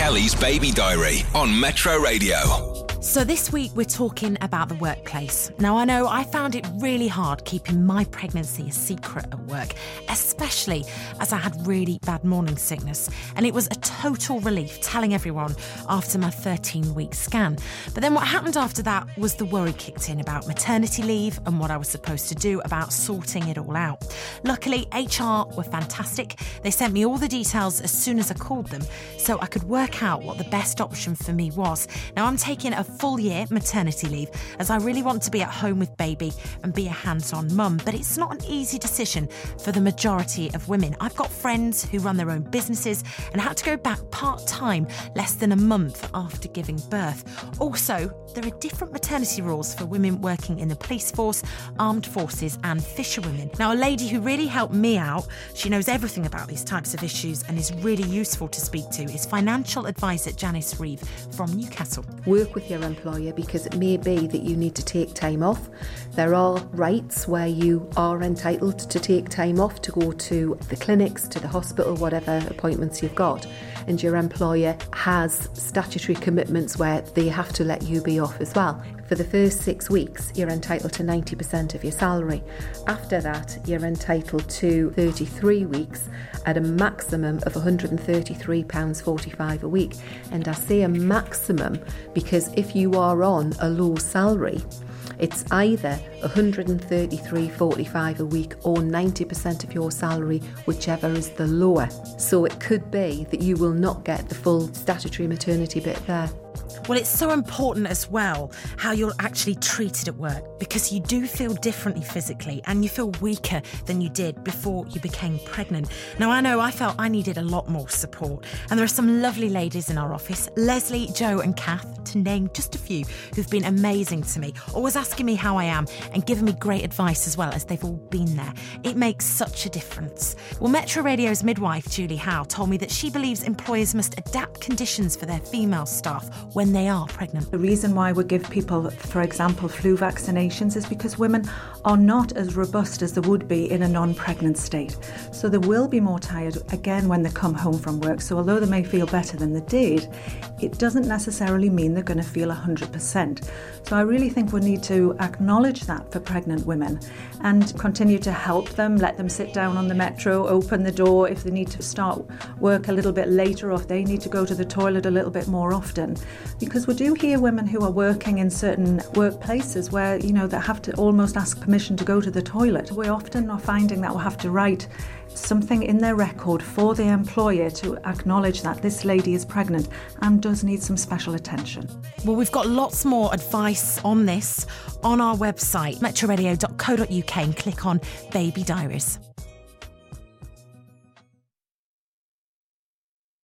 Kelly's Baby Diary on Metro Radio. So, this week we're talking about the workplace. Now, I know I found it really hard keeping my pregnancy a secret at work, especially as I had really bad morning sickness. And it was a total relief telling everyone after my 13 week scan. But then what happened after that was the worry kicked in about maternity leave and what I was supposed to do about sorting it all out. Luckily, HR were fantastic. They sent me all the details as soon as I called them so I could work out what the best option for me was. Now, I'm taking a full year maternity leave as I really want to be at home with baby and be a hands on mum. But it's not an easy decision for the majority of women. I've got friends who run their own businesses and had to go back part time less than a month after giving birth. Also, there are different maternity rules for women working in the police force, armed forces, and fisherwomen. Now, a lady who really helped me out, she knows everything about these types of issues and is really useful to speak to, is financial advisor Janice Reeve from Newcastle. Work with your employer because it may be that you need to take time off. There are rights where you are entitled to take time off to go to the clinics, to the hospital, whatever appointments you've got. And your employer has statutory commitments where they have to let you be off as well. For the first six weeks, you're entitled to 90% of your salary. After that, you're entitled to 33 weeks at a maximum of £133.45 a week. And I say a maximum because if you are on a low salary, it's either 133.45 a week or 90% of your salary, whichever is the lower. So it could be that you will not get the full statutory maternity bit there. Well, it's so important as well how you're actually treated at work because you do feel differently physically and you feel weaker than you did before you became pregnant. Now, I know I felt I needed a lot more support, and there are some lovely ladies in our office Leslie, Joe, and Kath, to name just a few, who've been amazing to me, always asking me how I am and giving me great advice as well as they've all been there. It makes such a difference. Well, Metro Radio's midwife, Julie Howe, told me that she believes employers must adapt conditions for their female staff when they are pregnant. The reason why we give people, for example, flu vaccinations is because women are not as robust as they would be in a non pregnant state. So they will be more tired again when they come home from work. So although they may feel better than they did, it doesn't necessarily mean they're going to feel 100%. So I really think we need to acknowledge that for pregnant women and continue to help them, let them sit down on the metro, open the door if they need to start work a little bit later or if they need to go to the toilet a little bit more often. Because we do hear women who are working in certain workplaces where, you know, they have to almost ask permission to go to the toilet. We often are finding that we have to write something in their record for the employer to acknowledge that this lady is pregnant and does need some special attention. Well, we've got lots more advice on this on our website, metroradio.co.uk, and click on Baby Diaries.